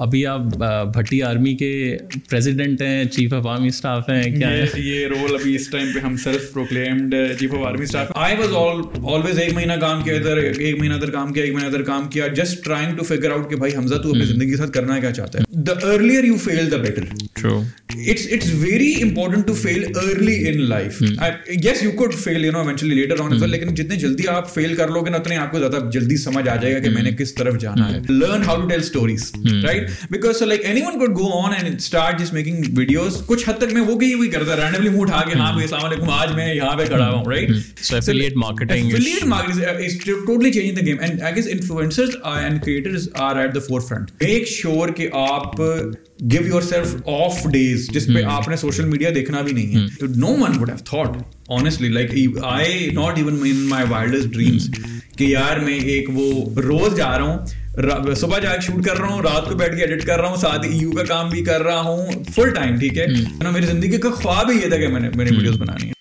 ابھی آپ بھٹی آرمی کے پریزیڈنٹ ہیں چیف آف آرمی اسٹاف ہیں کیا یہ رول ابھی اس ٹائم پہ ہم self proclaimed chief of army staff I was always ایک مہینہ کام کیا ادھر ایک مہینہ ادھر کام کیا ایک مہینہ ادھر کام کیا just trying to figure out کہ بھائی حمزہ تو اپنی زندگی کے ساتھ کرنا کیا چاہتا ہے۔ The earlier you fail the better it's it's very important to fail early in life yes you could fail you know eventually later on لیکن جتنے جلدی آپ فیل کر لو گے نا اتنے آپ کو زیادہ جلدی سمجھ آ جائے گا کہ میں نے کس طرف جانا ہے learn how to tell stories right because like anyone could go on and start جس میکنگ ویڈیوز کچھ حد تک میں وہ بھی وہی کرتا رینڈملی منہ اٹھا کے ہاں بھائی السلام علیکم آج میں یہاں پہ کھڑا ہوں right so affiliate marketing affiliate marketing is, is totally changing the game. And I guess influencers and creators are at the forefront. Make sure کہ آپ give yourself off days جس پہ آپ نے سوشل میڈیا دیکھنا بھی نہیں ہے. No one would have thought honestly like I not even in my wildest dreams. کہ یار میں ایک وہ روز جا رہا ہوں صبح جا کے شوٹ کر رہا ہوں رات کو بیٹھ کے ایڈٹ کر رہا ہوں ساتھ ای یو کا کام بھی کر رہا ہوں فل ٹائم ٹھیک ہے؟ میری زندگی کا خواب ہی یہ تھا کہ میں نے میری ویڈیوز بنانی ہے